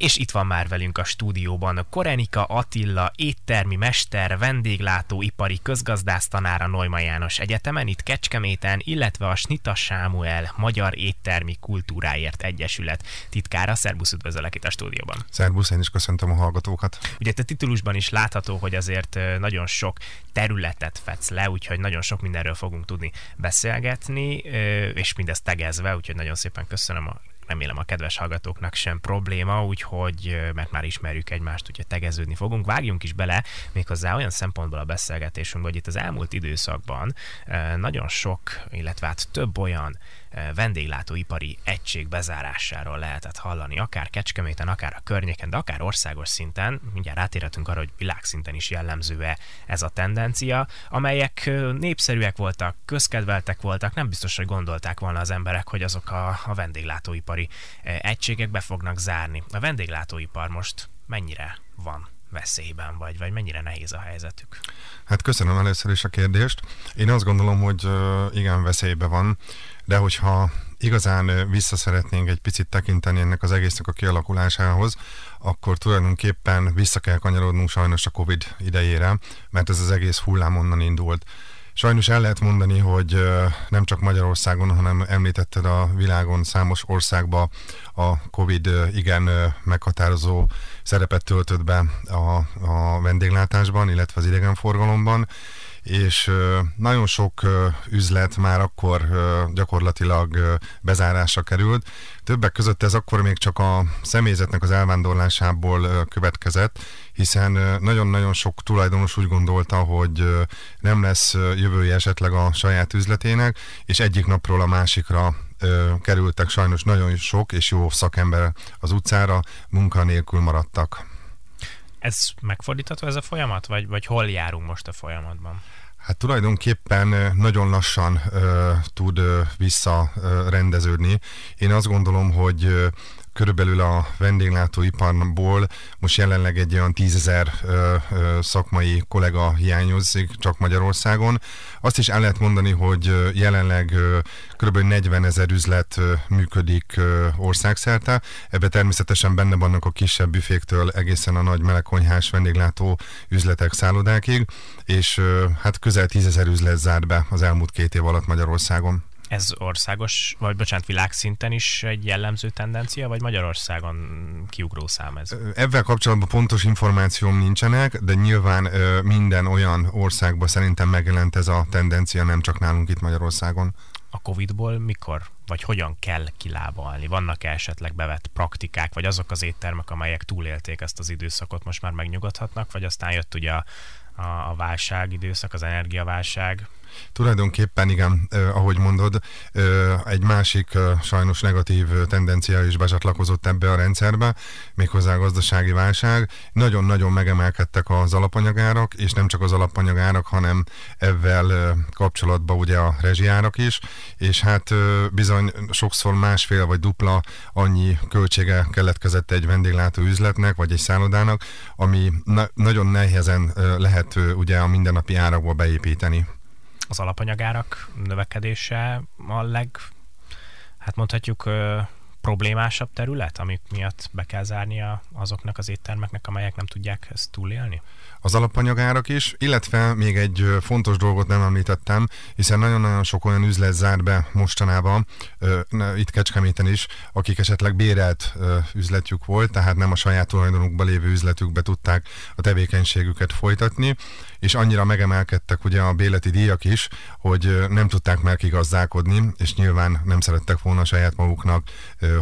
És itt van már velünk a stúdióban Korenika Attila, éttermi mester, vendéglátó, ipari közgazdász tanára Neumann János Egyetemen, itt Kecskeméten, illetve a Snita Sámuel Magyar Éttermi Kultúráért Egyesület titkára. Szerbusz, üdvözöllek itt a stúdióban. Szerbusz, én is köszöntöm a hallgatókat. Ugye te titulusban is látható, hogy azért nagyon sok területet fedsz le, úgyhogy nagyon sok mindenről fogunk tudni beszélgetni, és mindezt tegezve, úgyhogy nagyon szépen köszönöm a remélem a kedves hallgatóknak sem probléma, úgyhogy, mert már ismerjük egymást, úgyhogy tegeződni fogunk. Vágjunk is bele méghozzá olyan szempontból a beszélgetésünk, hogy itt az elmúlt időszakban nagyon sok, illetve hát több olyan vendéglátóipari egység bezárásáról lehetett hallani, akár Kecskeméten, akár a környéken, de akár országos szinten, mindjárt rátérhetünk arra, hogy világszinten is jellemző-e ez a tendencia, amelyek népszerűek voltak, közkedveltek voltak, nem biztos, hogy gondolták volna az emberek, hogy azok a, a vendéglátóipari egységek be fognak zárni. A vendéglátóipar most mennyire van veszélyben vagy, vagy mennyire nehéz a helyzetük? Hát köszönöm először is a kérdést. Én azt gondolom, hogy igen, veszélybe van, de hogyha igazán vissza szeretnénk egy picit tekinteni ennek az egésznek a kialakulásához, akkor tulajdonképpen vissza kell kanyarodnunk sajnos a Covid idejére, mert ez az egész hullám onnan indult. Sajnos el lehet mondani, hogy nem csak Magyarországon, hanem említetted a világon számos országba a Covid igen meghatározó szerepet töltött be a, a vendéglátásban, illetve az idegenforgalomban, és nagyon sok üzlet már akkor gyakorlatilag bezárásra került. Többek között ez akkor még csak a személyzetnek az elvándorlásából következett, hiszen nagyon-nagyon sok tulajdonos úgy gondolta, hogy nem lesz jövője esetleg a saját üzletének, és egyik napról a másikra kerültek sajnos nagyon sok és jó szakember az utcára, munkanélkül maradtak. Ez megfordítható ez a folyamat, vagy, vagy hol járunk most a folyamatban? Hát tulajdonképpen nagyon lassan uh, tud uh, visszarendeződni. Én azt gondolom, hogy uh, körülbelül a vendéglátóiparból most jelenleg egy olyan tízezer szakmai kollega hiányozik csak Magyarországon. Azt is el lehet mondani, hogy jelenleg kb. 40 ezer üzlet működik országszerte. Ebbe természetesen benne vannak a kisebb büféktől egészen a nagy melegkonyhás vendéglátó üzletek, szállodákig, és hát közel 10 ezer üzlet zárt be az elmúlt két év alatt Magyarországon. Ez országos, vagy bocsánat, világszinten is egy jellemző tendencia, vagy Magyarországon kiugró szám ez? Ebben kapcsolatban pontos információm nincsenek, de nyilván minden olyan országban szerintem megjelent ez a tendencia, nem csak nálunk itt Magyarországon. A Covid-ból mikor, vagy hogyan kell kilábalni? Vannak-e esetleg bevett praktikák, vagy azok az éttermek, amelyek túlélték ezt az időszakot, most már megnyugodhatnak, vagy aztán jött ugye a, a, a válság időszak, az energiaválság, Tulajdonképpen igen, eh, ahogy mondod, eh, egy másik eh, sajnos negatív tendencia is becsatlakozott ebbe a rendszerbe, méghozzá a gazdasági válság. Nagyon-nagyon megemelkedtek az alapanyagárak, és nem csak az alapanyagárak, hanem ezzel kapcsolatban ugye a rezsiárak is, és hát bizony sokszor másfél vagy dupla annyi költsége keletkezett egy vendéglátó üzletnek, vagy egy szállodának, ami na- nagyon nehezen lehet ugye a mindennapi árakba beépíteni az alapanyagárak növekedése a leg, hát mondhatjuk, problémásabb terület, amik miatt be kell zárnia azoknak az éttermeknek, amelyek nem tudják ezt túlélni? Az alapanyagárak is, illetve még egy fontos dolgot nem említettem, hiszen nagyon-nagyon sok olyan üzlet zár be mostanában, itt Kecskeméten is, akik esetleg bérelt üzletük volt, tehát nem a saját tulajdonukban lévő üzletükbe tudták a tevékenységüket folytatni, és annyira megemelkedtek ugye a béleti díjak is, hogy nem tudták megkigazdálkodni, és nyilván nem szerettek volna saját maguknak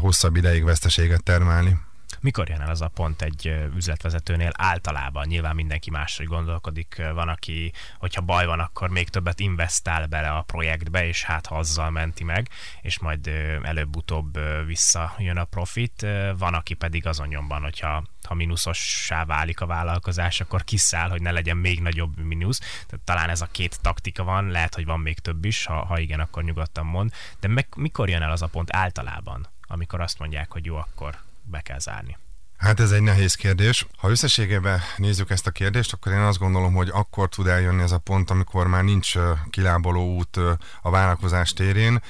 hosszabb ideig veszteséget termelni. Mikor jön el az a pont egy üzletvezetőnél általában? Nyilván mindenki máshogy gondolkodik. Van, aki, hogyha baj van, akkor még többet investál bele a projektbe, és hát ha azzal menti meg, és majd előbb-utóbb visszajön a profit. Van, aki pedig azon nyomban, hogyha ha mínuszossá válik a vállalkozás, akkor kiszáll, hogy ne legyen még nagyobb mínusz. Tehát talán ez a két taktika van, lehet, hogy van még több is, ha, ha igen, akkor nyugodtan mond. De meg, mikor jön el az a pont általában, amikor azt mondják, hogy jó, akkor be kell zárni? Hát ez egy nehéz kérdés. Ha összességében nézzük ezt a kérdést, akkor én azt gondolom, hogy akkor tud eljönni ez a pont, amikor már nincs kilábaló út a vállalkozás térén,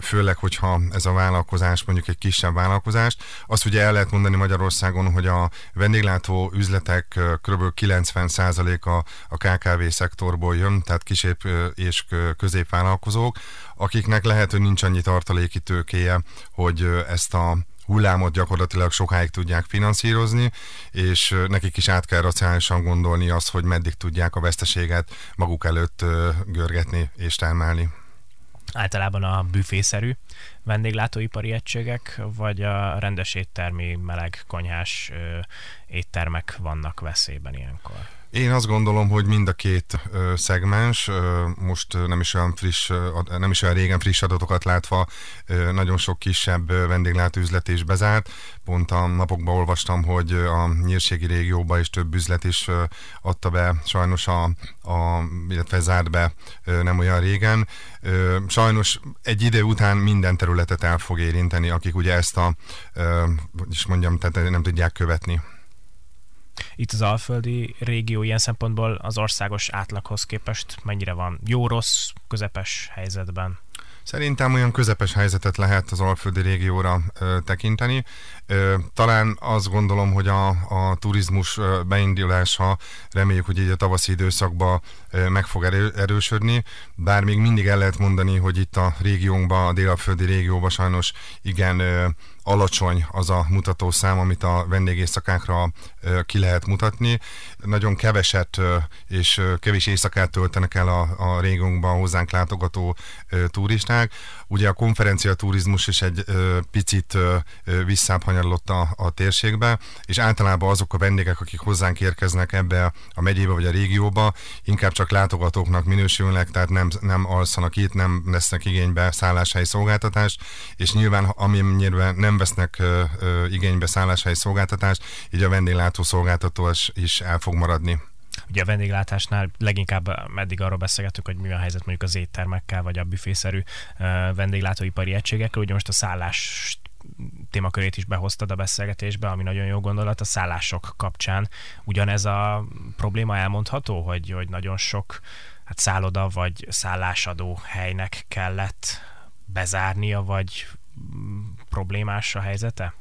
főleg, hogyha ez a vállalkozás mondjuk egy kisebb vállalkozás. Azt ugye el lehet mondani Magyarországon, hogy a vendéglátó üzletek kb. 90%-a a KKV szektorból jön, tehát kisebb és középvállalkozók, akiknek lehet, hogy nincs annyi tartaléki tőkéje, hogy ezt a hullámot gyakorlatilag sokáig tudják finanszírozni, és nekik is át kell racionálisan gondolni azt, hogy meddig tudják a veszteséget maguk előtt görgetni és termelni. Általában a büfészerű vendéglátóipari egységek, vagy a rendes éttermi, meleg, konyhás éttermek vannak veszélyben ilyenkor? Én azt gondolom, hogy mind a két ö, szegmens, ö, most nem is olyan friss, ö, nem is olyan régen friss adatokat látva, ö, nagyon sok kisebb vendéglátóüzlet is bezárt. Pont a napokban olvastam, hogy a nyírségi régióban is több üzlet is ö, adta be, sajnos a, a illetve zárt be ö, nem olyan régen. Ö, sajnos egy idő után minden területet el fog érinteni, akik ugye ezt a, ö, is mondjam, tehát nem tudják követni itt az alföldi régió ilyen szempontból az országos átlaghoz képest mennyire van jó-rossz, közepes helyzetben? Szerintem olyan közepes helyzetet lehet az alföldi régióra ö, tekinteni. Ö, talán azt gondolom, hogy a, a turizmus beindulása reméljük, hogy így a tavaszi időszakban ö, meg fog erő, erősödni, bár még mindig el lehet mondani, hogy itt a régiónkban, a délaföldi régióban sajnos igen ö, alacsony az a mutatószám, amit a vendégészakákra ki lehet mutatni. Nagyon keveset és kevés éjszakát töltenek el a, a régiónkban hozzánk látogató turisták. Ugye a konferencia turizmus is egy picit visszább hanyarlott a, a térségbe, és általában azok a vendégek, akik hozzánk érkeznek ebbe a megyébe vagy a régióba, inkább csak látogatóknak minősülnek, tehát nem, nem alszanak itt, nem lesznek igénybe szálláshelyi szolgáltatást, és nyilván amennyire nem vesznek ö, ö, igénybe szálláshelyi szolgáltatást, így a vendéglátó szolgáltatás is el fog maradni. Ugye a vendéglátásnál leginkább meddig arról beszélgetünk, hogy mi a helyzet mondjuk az éttermekkel, vagy a büfészerű vendéglátóipari egységekkel. Ugye most a szállás témakörét is behoztad a beszélgetésbe, ami nagyon jó gondolat, a szállások kapcsán. Ugyanez a probléma elmondható, hogy, hogy nagyon sok hát szálloda vagy szállásadó helynek kellett bezárnia, vagy problémás a helyzete?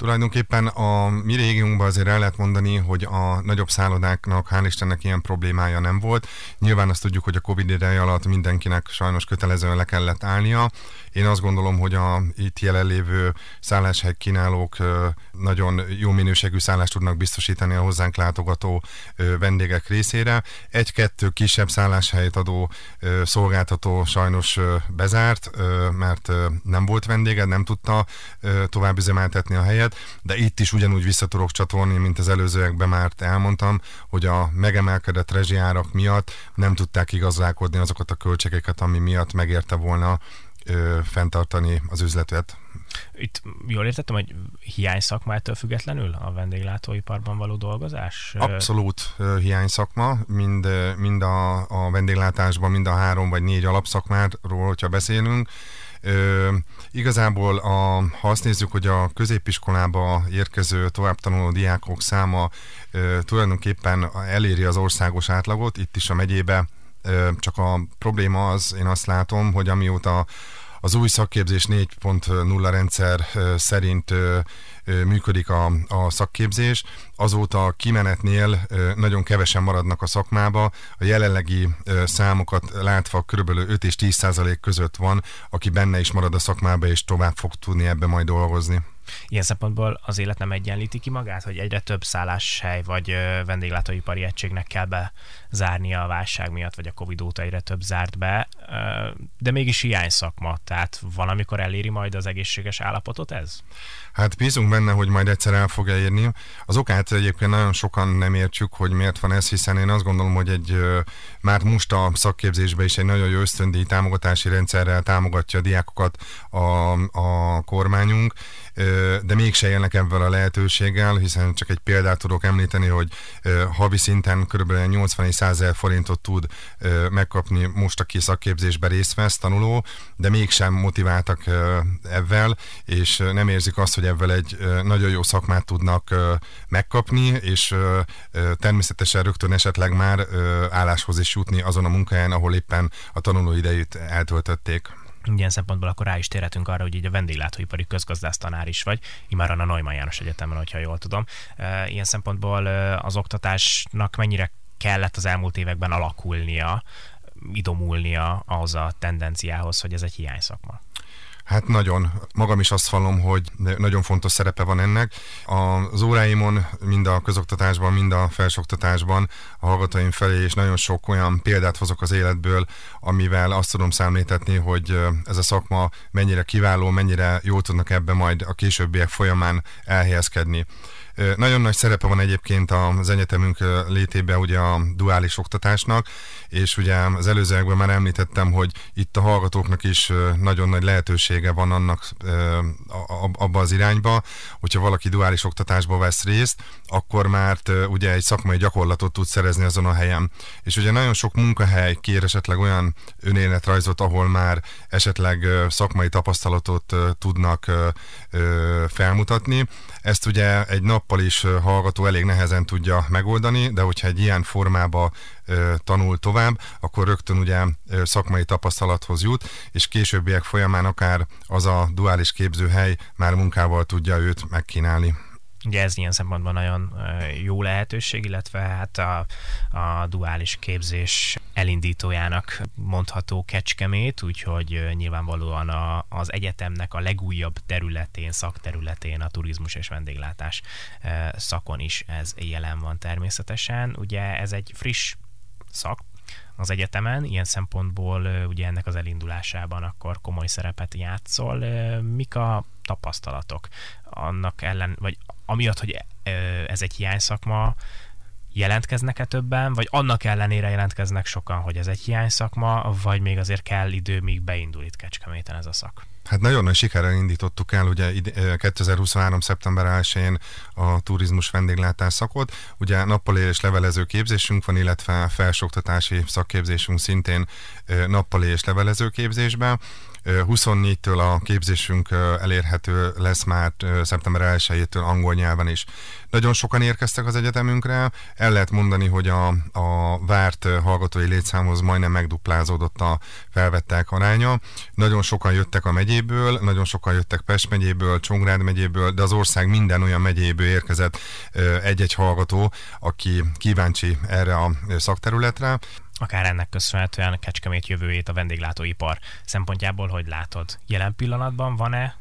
Tulajdonképpen a mi régiónkban azért el lehet mondani, hogy a nagyobb szállodáknak hál' Istennek ilyen problémája nem volt. Nyilván azt tudjuk, hogy a Covid ideje alatt mindenkinek sajnos kötelezően le kellett állnia. Én azt gondolom, hogy a itt jelenlévő szálláshely kínálók nagyon jó minőségű szállást tudnak biztosítani a hozzánk látogató vendégek részére. Egy-kettő kisebb szálláshelyet adó szolgáltató sajnos bezárt, mert nem volt vendége, nem tudta tovább üzemeltetni a helyet, de itt is ugyanúgy vissza tudok csatolni, mint az előzőekben már elmondtam, hogy a megemelkedett rezsiárak miatt nem tudták igazdálkodni azokat a költségeket, ami miatt megérte volna ö, fenntartani az üzletet. Itt jól értettem, hogy hiány szakmától függetlenül a vendéglátóiparban való dolgozás? Abszolút hiány szakma, mind, mind a, a vendéglátásban, mind a három vagy négy alapszakmáról, hogyha beszélünk. Ö, igazából, a, ha azt nézzük, hogy a középiskolába érkező továbbtanuló diákok száma ö, tulajdonképpen eléri az országos átlagot, itt is a megyébe, ö, csak a probléma az, én azt látom, hogy amióta az új szakképzés 4.0 rendszer szerint működik a, a szakképzés. Azóta a kimenetnél nagyon kevesen maradnak a szakmába. A jelenlegi számokat látva kb. 5 és 10 százalék között van, aki benne is marad a szakmába, és tovább fog tudni ebbe majd dolgozni. Ilyen szempontból az élet nem egyenlíti ki magát, hogy egyre több szálláshely vagy vendéglátóipari egységnek kell bezárnia a válság miatt, vagy a Covid óta egyre több zárt be, de mégis hiány szakma, tehát valamikor eléri majd az egészséges állapotot ez? Hát bízunk benne, hogy majd egyszer el fog érni. Az okát egyébként nagyon sokan nem értjük, hogy miért van ez, hiszen én azt gondolom, hogy egy már most a szakképzésben is egy nagyon jó ösztöndíj támogatási rendszerrel támogatja a diákokat a, a kormányunk, de mégse élnek ebben a lehetőséggel, hiszen csak egy példát tudok említeni, hogy havi szinten kb. 80 100 forintot tud megkapni most, aki szakképzés képzésbe részt vesz tanuló, de mégsem motiváltak ebben, és nem érzik azt, hogy ebben egy nagyon jó szakmát tudnak megkapni, és természetesen rögtön esetleg már álláshoz is jutni azon a munkáján, ahol éppen a tanuló idejét eltöltötték. Ilyen szempontból akkor rá is térhetünk arra, hogy így a vendéglátóipari közgazdásztanár is vagy, imáron a Neumann János Egyetemen, hogyha jól tudom. Ilyen szempontból az oktatásnak mennyire kellett az elmúlt években alakulnia, idomulnia ahhoz a tendenciához, hogy ez egy hiányszakma? Hát nagyon. Magam is azt vallom, hogy nagyon fontos szerepe van ennek. Az óráimon, mind a közoktatásban, mind a felsoktatásban a hallgatóim felé, és nagyon sok olyan példát hozok az életből, amivel azt tudom számítetni, hogy ez a szakma mennyire kiváló, mennyire jól tudnak ebbe majd a későbbiek folyamán elhelyezkedni. Nagyon nagy szerepe van egyébként az egyetemünk létében ugye a duális oktatásnak, és ugye az előzőekben már említettem, hogy itt a hallgatóknak is nagyon nagy lehetősége van annak abba az irányba, hogyha valaki duális oktatásba vesz részt, akkor már ugye egy szakmai gyakorlatot tud szerezni azon a helyen. És ugye nagyon sok munkahely kér esetleg olyan önéletrajzot, ahol már esetleg szakmai tapasztalatot tudnak felmutatni. Ezt ugye egy nappal is hallgató elég nehezen tudja megoldani, de hogyha egy ilyen formába tanul tovább, akkor rögtön ugye szakmai tapasztalathoz jut, és későbbiek folyamán akár az a duális képzőhely már munkával tudja őt megkínálni. Ugye ez ilyen szempontból nagyon jó lehetőség, illetve hát a, a duális képzés elindítójának mondható Kecskemét, úgyhogy nyilvánvalóan a, az egyetemnek a legújabb területén, szakterületén, a turizmus és vendéglátás szakon is ez jelen van természetesen. Ugye ez egy friss szak, az egyetemen, ilyen szempontból ugye ennek az elindulásában akkor komoly szerepet játszol. Mik a tapasztalatok annak ellen, vagy amiatt, hogy ez egy hiányszakma, jelentkeznek-e többen, vagy annak ellenére jelentkeznek sokan, hogy ez egy hiányszakma, vagy még azért kell idő, míg beindul itt Kecskeméten ez a szak? Hát nagyon nagy sikerrel indítottuk el, ugye 2023. szeptember 1-én a turizmus vendéglátás szakot. Ugye nappali és levelező képzésünk van, illetve felsoktatási szakképzésünk szintén nappali és levelező képzésben. 24-től a képzésünk elérhető lesz már szeptember 1-től angol nyelven is. Nagyon sokan érkeztek az egyetemünkre, el lehet mondani, hogy a, a várt hallgatói létszámhoz majdnem megduplázódott a felvettek aránya. Nagyon sokan jöttek a megyéből, nagyon sokan jöttek Pest megyéből, Csongrád megyéből, de az ország minden olyan megyéből érkezett egy-egy hallgató, aki kíváncsi erre a szakterületre akár ennek köszönhetően Kecskemét jövőjét a vendéglátóipar szempontjából, hogy látod? Jelen pillanatban van-e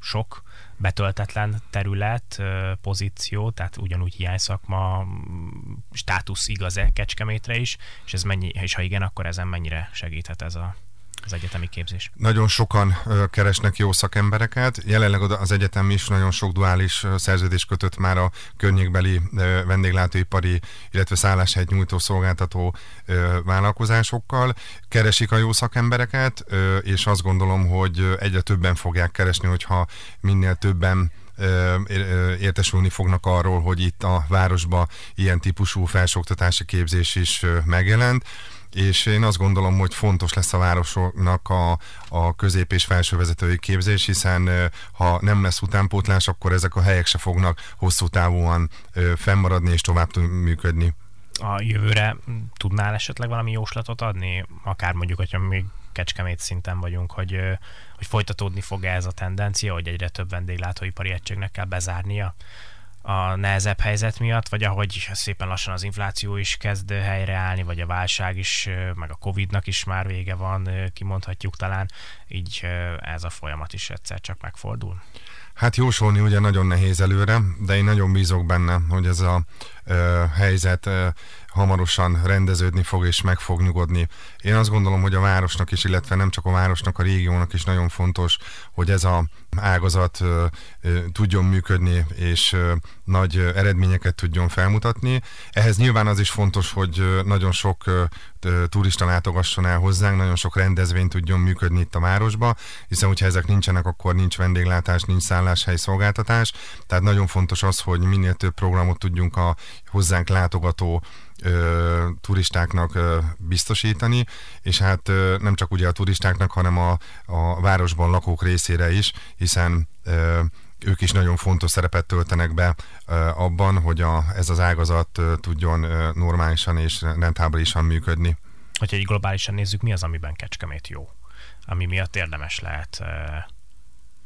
sok betöltetlen terület, pozíció, tehát ugyanúgy hiányszakma, státusz igaz-e Kecskemétre is, és ez mennyi, és ha igen, akkor ezen mennyire segíthet ez a az egyetemi képzés? Nagyon sokan keresnek jó szakembereket. Jelenleg az egyetem is nagyon sok duális szerződés kötött már a környékbeli vendéglátóipari, illetve szálláshegy nyújtó szolgáltató vállalkozásokkal. Keresik a jó szakembereket, és azt gondolom, hogy egyre többen fogják keresni, hogyha minél többen értesülni fognak arról, hogy itt a városban ilyen típusú felsőoktatási képzés is megjelent és én azt gondolom, hogy fontos lesz a városoknak a, a közép- és felsővezetői képzés, hiszen ha nem lesz utánpótlás, akkor ezek a helyek se fognak hosszú távúan fennmaradni és tovább működni. A jövőre tudnál esetleg valami jóslatot adni? Akár mondjuk, hogyha még kecskemét szinten vagyunk, hogy, hogy folytatódni fog ez a tendencia, hogy egyre több vendéglátóipari egységnek kell bezárnia a nehezebb helyzet miatt, vagy ahogy szépen lassan az infláció is kezd helyreállni, vagy a válság is, meg a Covid-nak is már vége van, kimondhatjuk talán, így ez a folyamat is egyszer csak megfordul. Hát jósolni ugye nagyon nehéz előre, de én nagyon bízok benne, hogy ez a ö, helyzet ö, hamarosan rendeződni fog és meg fog nyugodni. Én azt gondolom, hogy a városnak is, illetve nem csak a városnak, a régiónak is nagyon fontos, hogy ez a ágazat tudjon működni, és nagy eredményeket tudjon felmutatni. Ehhez nyilván az is fontos, hogy nagyon sok turista látogasson el hozzánk, nagyon sok rendezvény tudjon működni itt a városba, hiszen hogyha ezek nincsenek, akkor nincs vendéglátás, nincs szálláshely szolgáltatás. Tehát nagyon fontos az, hogy minél több programot tudjunk a hozzánk látogató ö, turistáknak ö, biztosítani, és hát ö, nem csak ugye a turistáknak, hanem a, a városban lakók részére is, hiszen ö, ők is nagyon fontos szerepet töltenek be abban, hogy a, ez az ágazat tudjon normálisan és rentábilisan működni. Hogyha egy globálisan nézzük, mi az, amiben Kecskemét jó? Ami miatt érdemes lehet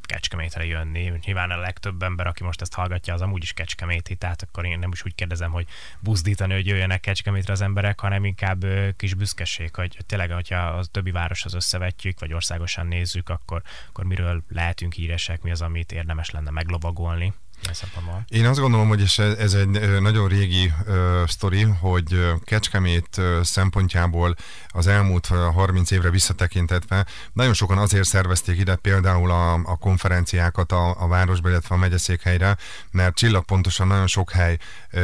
Kecskemétre jönni. Nyilván a legtöbb ember, aki most ezt hallgatja, az amúgy is Kecskeméti, tehát akkor én nem is úgy kérdezem, hogy buzdítani, hogy jöjjenek Kecskemétre az emberek, hanem inkább kis büszkeség, hogy tényleg, hogyha a többi városhoz összevetjük, vagy országosan nézzük, akkor, akkor miről lehetünk híresek, mi az, amit érdemes lenne meglovagolni. Én azt gondolom, hogy ez egy nagyon régi uh, sztori, hogy Kecskemét szempontjából az elmúlt 30 évre visszatekintetve nagyon sokan azért szervezték ide például a, a konferenciákat a, a városba, illetve a megyeszékhelyre, mert csillagpontosan nagyon sok hely uh,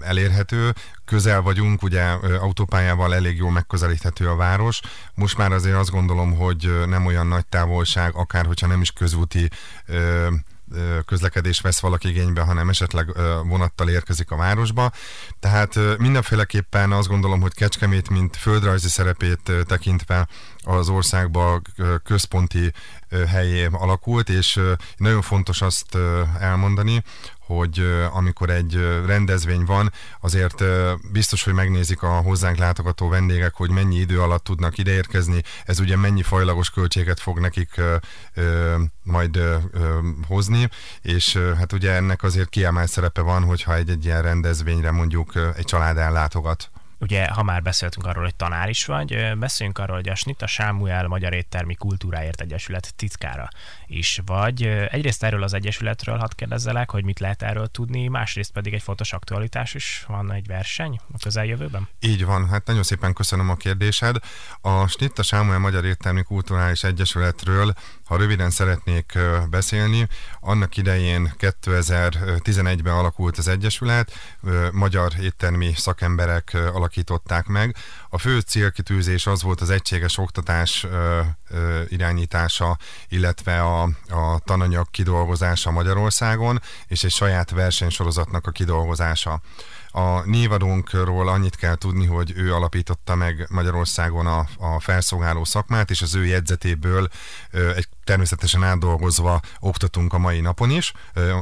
elérhető, közel vagyunk, ugye autópályával elég jól megközelíthető a város. Most már azért azt gondolom, hogy nem olyan nagy távolság, akár hogyha nem is közúti közlekedés vesz valaki igénybe, hanem esetleg vonattal érkezik a városba. Tehát mindenféleképpen azt gondolom, hogy Kecskemét, mint földrajzi szerepét tekintve az országban központi helyé alakult, és nagyon fontos azt elmondani, hogy amikor egy rendezvény van, azért biztos, hogy megnézik a hozzánk látogató vendégek, hogy mennyi idő alatt tudnak ideérkezni, ez ugye mennyi fajlagos költséget fog nekik majd hozni, és hát ugye ennek azért kiemelt szerepe van, hogyha egy, egy ilyen rendezvényre mondjuk egy család ellátogat ugye, ha már beszéltünk arról, hogy tanár is vagy, beszéljünk arról, hogy a Snita Sámuel Magyar Éttermi Kultúráért Egyesület titkára is vagy. Egyrészt erről az egyesületről hadd kérdezzelek, hogy mit lehet erről tudni, másrészt pedig egy fontos aktualitás is van egy verseny a közeljövőben? Így van, hát nagyon szépen köszönöm a kérdésed. A Snitta Sámuel Magyar Értelmi Kulturális Egyesületről, ha röviden szeretnék beszélni, annak idején 2011-ben alakult az Egyesület, magyar éttermi szakemberek alakították meg. A fő célkitűzés az volt az egységes oktatás irányítása, illetve a, a tananyag kidolgozása Magyarországon, és egy saját versenysorozatnak a kidolgozása. A névadónkról annyit kell tudni, hogy ő alapította meg Magyarországon a, a felszolgáló szakmát, és az ő jegyzetéből egy természetesen átdolgozva oktatunk a mai napon is,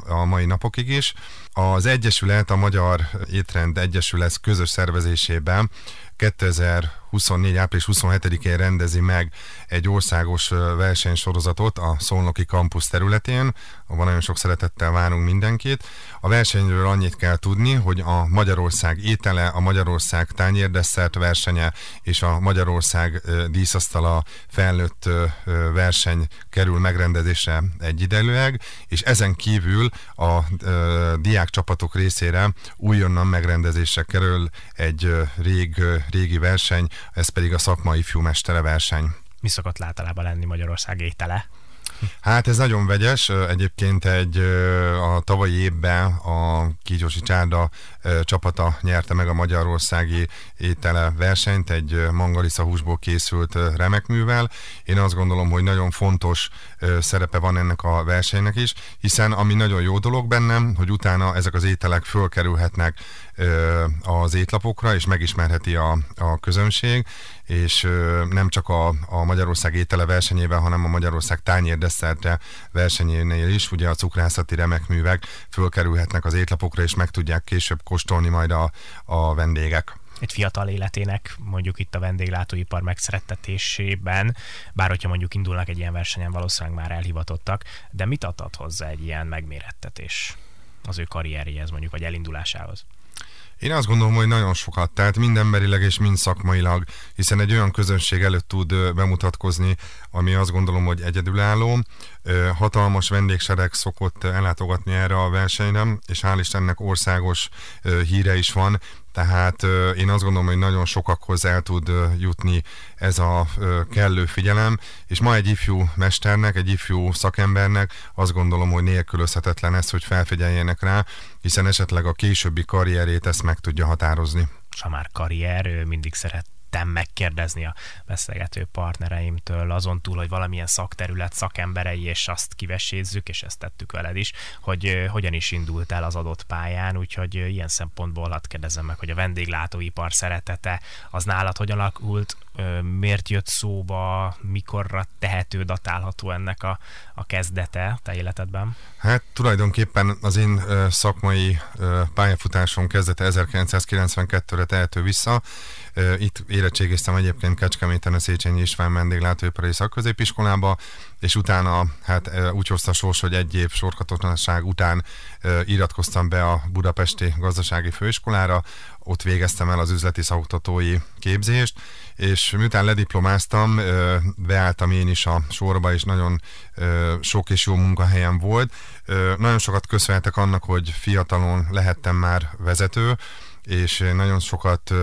a mai napokig is. Az Egyesület, a Magyar Étrend Egyesület közös szervezésében 2000 2024. április 27-én rendezi meg egy országos versenysorozatot a Szolnoki Campus területén, ahol nagyon sok szeretettel várunk mindenkit. A versenyről annyit kell tudni, hogy a Magyarország étele, a Magyarország tányérdesszert versenye és a Magyarország díszasztala felnőtt verseny kerül megrendezésre egyidejűleg, és ezen kívül a diák csapatok részére újonnan megrendezésre kerül egy rég, régi verseny, ez pedig a szakmai fiúmestere verseny. Mi szokott általában lenni Magyarország étele? Hát ez nagyon vegyes. Egyébként egy a tavalyi évben a Kígyósi Csárda csapata nyerte meg a Magyarországi étele versenyt, egy mangalisza húsból készült remek művel. Én azt gondolom, hogy nagyon fontos szerepe van ennek a versenynek is, hiszen ami nagyon jó dolog bennem, hogy utána ezek az ételek fölkerülhetnek az étlapokra, és megismerheti a, a közönség, és nem csak a, a Magyarország étele versenyében, hanem a Magyarország tányérdesszertre versenyénél is, ugye a cukrászati remekművek fölkerülhetnek az étlapokra, és meg tudják később kóstolni majd a, a vendégek egy fiatal életének, mondjuk itt a vendéglátóipar megszerettetésében, bár hogyha mondjuk indulnak egy ilyen versenyen, valószínűleg már elhivatottak, de mit adhat hozzá egy ilyen megmérettetés az ő karrierjéhez mondjuk, vagy elindulásához? Én azt gondolom, hogy nagyon sokat, tehát mind emberileg és mind szakmailag, hiszen egy olyan közönség előtt tud bemutatkozni, ami azt gondolom, hogy egyedülálló. Hatalmas vendégsereg szokott ellátogatni erre a versenyre, és hál' Istennek országos híre is van, tehát én azt gondolom, hogy nagyon sokakhoz el tud jutni ez a kellő figyelem, és ma egy ifjú mesternek, egy ifjú szakembernek azt gondolom, hogy nélkülözhetetlen ez, hogy felfigyeljenek rá, hiszen esetleg a későbbi karrierét ezt meg tudja határozni. És ha már karrier, mindig szeret szerettem megkérdezni a beszélgető partnereimtől, azon túl, hogy valamilyen szakterület szakemberei, és azt kivesézzük, és ezt tettük veled is, hogy hogyan is indult el az adott pályán, úgyhogy ilyen szempontból hadd kérdezem meg, hogy a vendéglátóipar szeretete az nálad hogyan alakult, miért jött szóba, mikorra tehető, datálható ennek a, a kezdete te életedben? Hát tulajdonképpen az én szakmai pályafutásom kezdete 1992-re tehető vissza. Itt érettségiztem egyébként Kecskeméten a Széchenyi István vendéglátóipari szakközépiskolába, és utána hát úgy hozta sors, hogy egy év sorkatonasság után iratkoztam be a Budapesti Gazdasági Főiskolára, ott végeztem el az üzleti szakoktatói képzést, és miután lediplomáztam, beálltam én is a sorba, és nagyon sok és jó munkahelyem volt. Nagyon sokat köszönhetek annak, hogy fiatalon lehettem már vezető, és nagyon sokat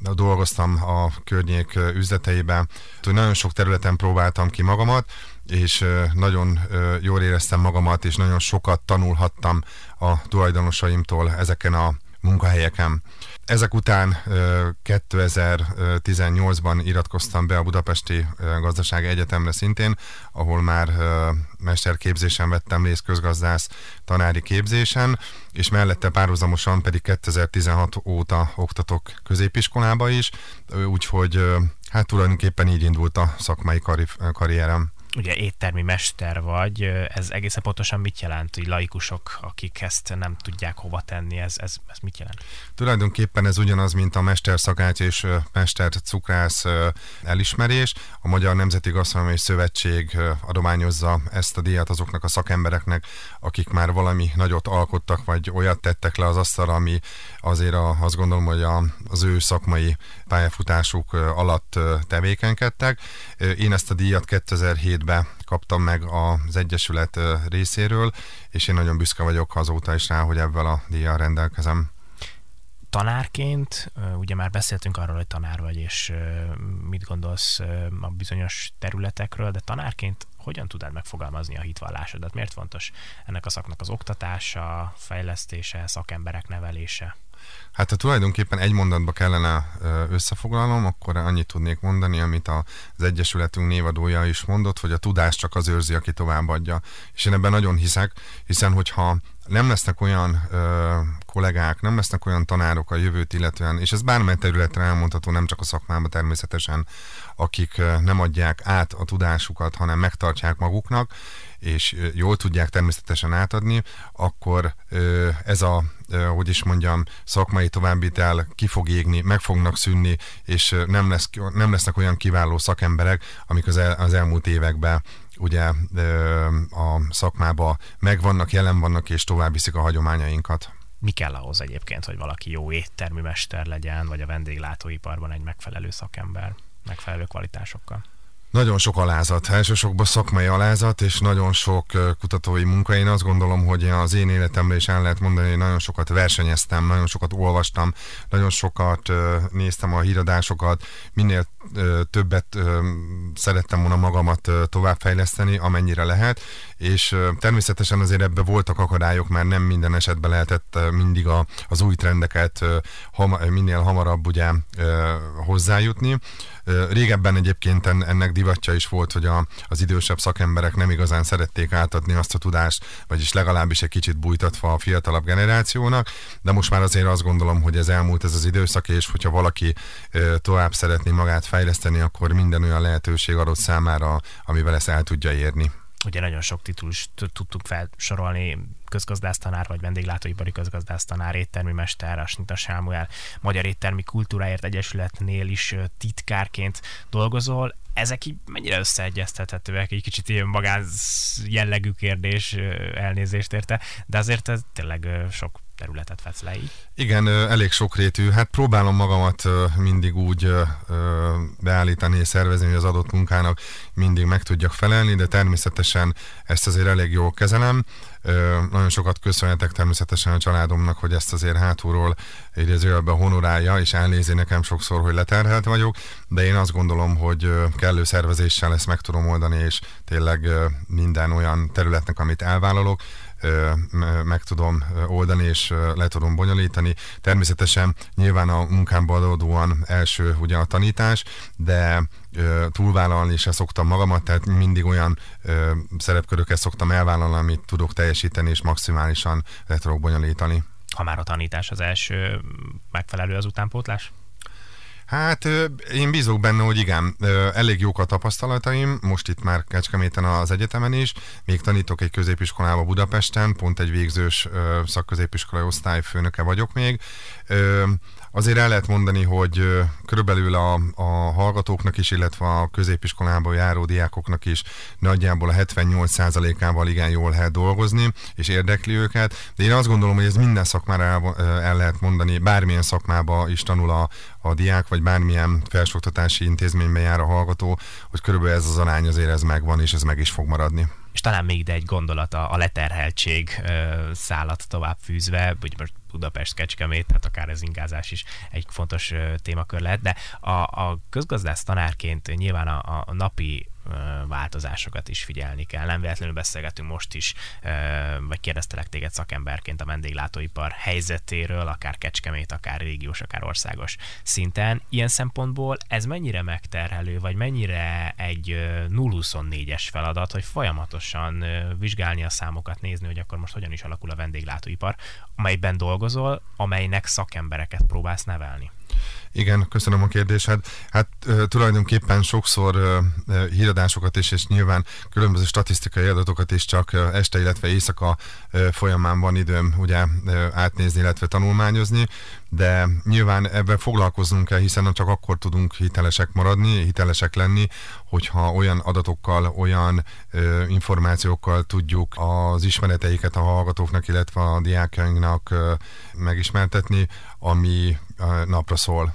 dolgoztam a környék üzleteiben, nagyon sok területen próbáltam ki magamat, és nagyon jól éreztem magamat, és nagyon sokat tanulhattam a tulajdonosaimtól ezeken a munkahelyeken. Ezek után 2018-ban iratkoztam be a Budapesti Gazdasági Egyetemre szintén, ahol már mesterképzésen vettem részt közgazdász tanári képzésen, és mellette párhuzamosan pedig 2016 óta oktatok középiskolába is, úgyhogy hát tulajdonképpen így indult a szakmai karri- karrierem ugye éttermi mester vagy, ez egészen pontosan mit jelent, hogy laikusok, akik ezt nem tudják hova tenni, ez, ez, ez mit jelent? Tulajdonképpen ez ugyanaz, mint a mester szakács és mester cukrász elismerés. A Magyar Nemzeti Gasztronómiai Szövetség adományozza ezt a díjat azoknak a szakembereknek, akik már valami nagyot alkottak, vagy olyat tettek le az asztalra, ami azért a, azt gondolom, hogy a, az ő szakmai pályafutásuk alatt tevékenykedtek. Én ezt a díjat 2007-ben kaptam meg az Egyesület részéről, és én nagyon büszke vagyok azóta is rá, hogy ebben a díjjal rendelkezem tanárként, ugye már beszéltünk arról, hogy tanár vagy, és mit gondolsz a bizonyos területekről, de tanárként hogyan tudnád megfogalmazni a hitvallásodat? Miért fontos ennek a szaknak az oktatása, fejlesztése, szakemberek nevelése? Hát ha tulajdonképpen egy mondatba kellene összefoglalnom, akkor annyit tudnék mondani, amit az Egyesületünk névadója is mondott, hogy a tudás csak az őrzi, aki továbbadja. És én ebben nagyon hiszek, hiszen hogyha nem lesznek olyan ö, kollégák, nem lesznek olyan tanárok a jövőt illetően, és ez bármely területre elmondható, nem csak a szakmában természetesen, akik nem adják át a tudásukat, hanem megtartják maguknak, és jól tudják természetesen átadni, akkor ez a, hogy is mondjam, szakmai továbbítel ki fog égni, meg fognak szűnni, és nem, lesz, nem lesznek olyan kiváló szakemberek, amik az, el, az elmúlt években ugye a szakmába megvannak, jelen vannak, és tovább viszik a hagyományainkat. Mi kell ahhoz egyébként, hogy valaki jó éttermű mester legyen, vagy a vendéglátóiparban egy megfelelő szakember, megfelelő kvalitásokkal? Nagyon sok alázat, elsősorban szakmai alázat, és nagyon sok kutatói munka. Én azt gondolom, hogy az én életemre is el lehet mondani, hogy nagyon sokat versenyeztem, nagyon sokat olvastam, nagyon sokat néztem a híradásokat, minél többet szerettem volna magamat továbbfejleszteni, amennyire lehet, és természetesen azért ebbe voltak akadályok, mert nem minden esetben lehetett mindig a, az új trendeket minél hamarabb ugye hozzájutni. Régebben egyébként ennek divatja is volt, hogy az idősebb szakemberek nem igazán szerették átadni azt a tudást, vagyis legalábbis egy kicsit bújtatva a fiatalabb generációnak, de most már azért azt gondolom, hogy ez elmúlt ez az időszak, és hogyha valaki tovább szeretné magát fejleszteni, akkor minden olyan lehetőség adott számára, amivel ezt el tudja érni ugye nagyon sok titulust tudtuk felsorolni, közgazdásztanár vagy vendéglátóipari közgazdásztanár, éttermi mester, Asnita Sámuel, Magyar Éttermi Kultúráért Egyesületnél is titkárként dolgozol. Ezek így mennyire összeegyeztethetőek? Egy kicsit ilyen magán jellegű kérdés, elnézést érte, de azért ez tényleg sok területet vetsz le így. Igen, elég sokrétű. Hát próbálom magamat mindig úgy beállítani és szervezni, hogy az adott munkának mindig meg tudjak felelni, de természetesen ezt azért elég jól kezelem. Nagyon sokat köszönhetek természetesen a családomnak, hogy ezt azért hátulról idézőjelben honorálja, és elnézi nekem sokszor, hogy leterhelt vagyok, de én azt gondolom, hogy kellő szervezéssel ezt meg tudom oldani, és tényleg minden olyan területnek, amit elvállalok, meg tudom oldani és le tudom bonyolítani. Természetesen nyilván a munkámban adódóan első ugye a tanítás, de túlvállalni se szoktam magamat, tehát mindig olyan ö, szerepköröket szoktam elvállalni, amit tudok teljesíteni és maximálisan le tudok bonyolítani. Ha már a tanítás az első megfelelő az utánpótlás? Hát én bízok benne, hogy igen, elég jók a tapasztalataim, most itt már Kecskeméten az egyetemen is, még tanítok egy középiskolába Budapesten, pont egy végzős szakközépiskolai osztályfőnöke vagyok még. Azért el lehet mondani, hogy körülbelül a, a hallgatóknak is, illetve a középiskolába járó diákoknak is nagyjából a 78%-ával igen jól lehet dolgozni, és érdekli őket, de én azt gondolom, hogy ez minden szakmára el, el lehet mondani, bármilyen szakmába is tanul a, a diák, vagy bármilyen felsőoktatási intézményben jár a hallgató, hogy körülbelül ez az arány azért ez megvan, és ez meg is fog maradni. És talán még ide egy gondolat a, a leterheltség ö, szállat tovább fűzve, vagy most Budapest, Kecskemét, tehát akár ez ingázás is egy fontos témakör lehet, de a, a közgazdász tanárként nyilván a, a napi változásokat is figyelni kell. Nem véletlenül beszélgetünk most is, vagy kérdeztelek téged szakemberként a vendéglátóipar helyzetéről, akár kecskemét, akár régiós, akár országos szinten. Ilyen szempontból ez mennyire megterhelő, vagy mennyire egy 0-24-es feladat, hogy folyamatosan vizsgálni a számokat, nézni, hogy akkor most hogyan is alakul a vendéglátóipar, amelyben dolgozol, amelynek szakembereket próbálsz nevelni. Igen, köszönöm a kérdésed. Hát tulajdonképpen sokszor híradásokat is, és nyilván különböző statisztikai adatokat is csak este, illetve éjszaka folyamán van időm ugye átnézni, illetve tanulmányozni, de nyilván ebben foglalkoznunk kell, hiszen csak akkor tudunk hitelesek maradni, hitelesek lenni, hogyha olyan adatokkal, olyan ö, információkkal tudjuk az ismereteiket a hallgatóknak, illetve a diákjainknak ö, megismertetni, ami ö, napra szól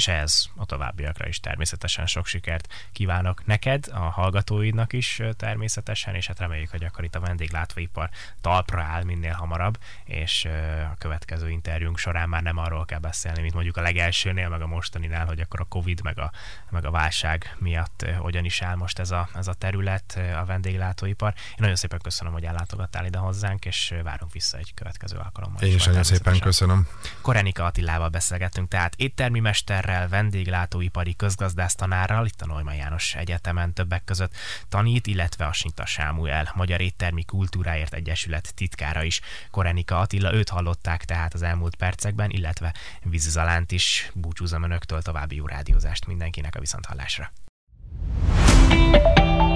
és ez a továbbiakra is természetesen sok sikert kívánok neked, a hallgatóidnak is természetesen, és hát reméljük, hogy akkor itt a vendéglátóipar talpra áll minél hamarabb, és a következő interjúnk során már nem arról kell beszélni, mint mondjuk a legelsőnél, meg a mostaninál, hogy akkor a Covid, meg a, meg a válság miatt hogyan is áll most ez a, ez a terület, a vendéglátóipar. Én nagyon szépen köszönöm, hogy ellátogattál ide hozzánk, és várunk vissza egy következő alkalommal. Én is nagyon szépen köszönöm. Korenika Attilával beszélgettünk, tehát éttermi mesterrel, Péterrel, vendéglátóipari közgazdásztanárral, itt a Neumann János Egyetemen többek között tanít, illetve a Sinta Sámuel, Magyar Éttermi Kultúráért Egyesület titkára is. Korenika Attila, őt hallották tehát az elmúlt percekben, illetve Vízi Zalánt is. Búcsúzom önöktől, további jó rádiózást mindenkinek a viszonthallásra. thank you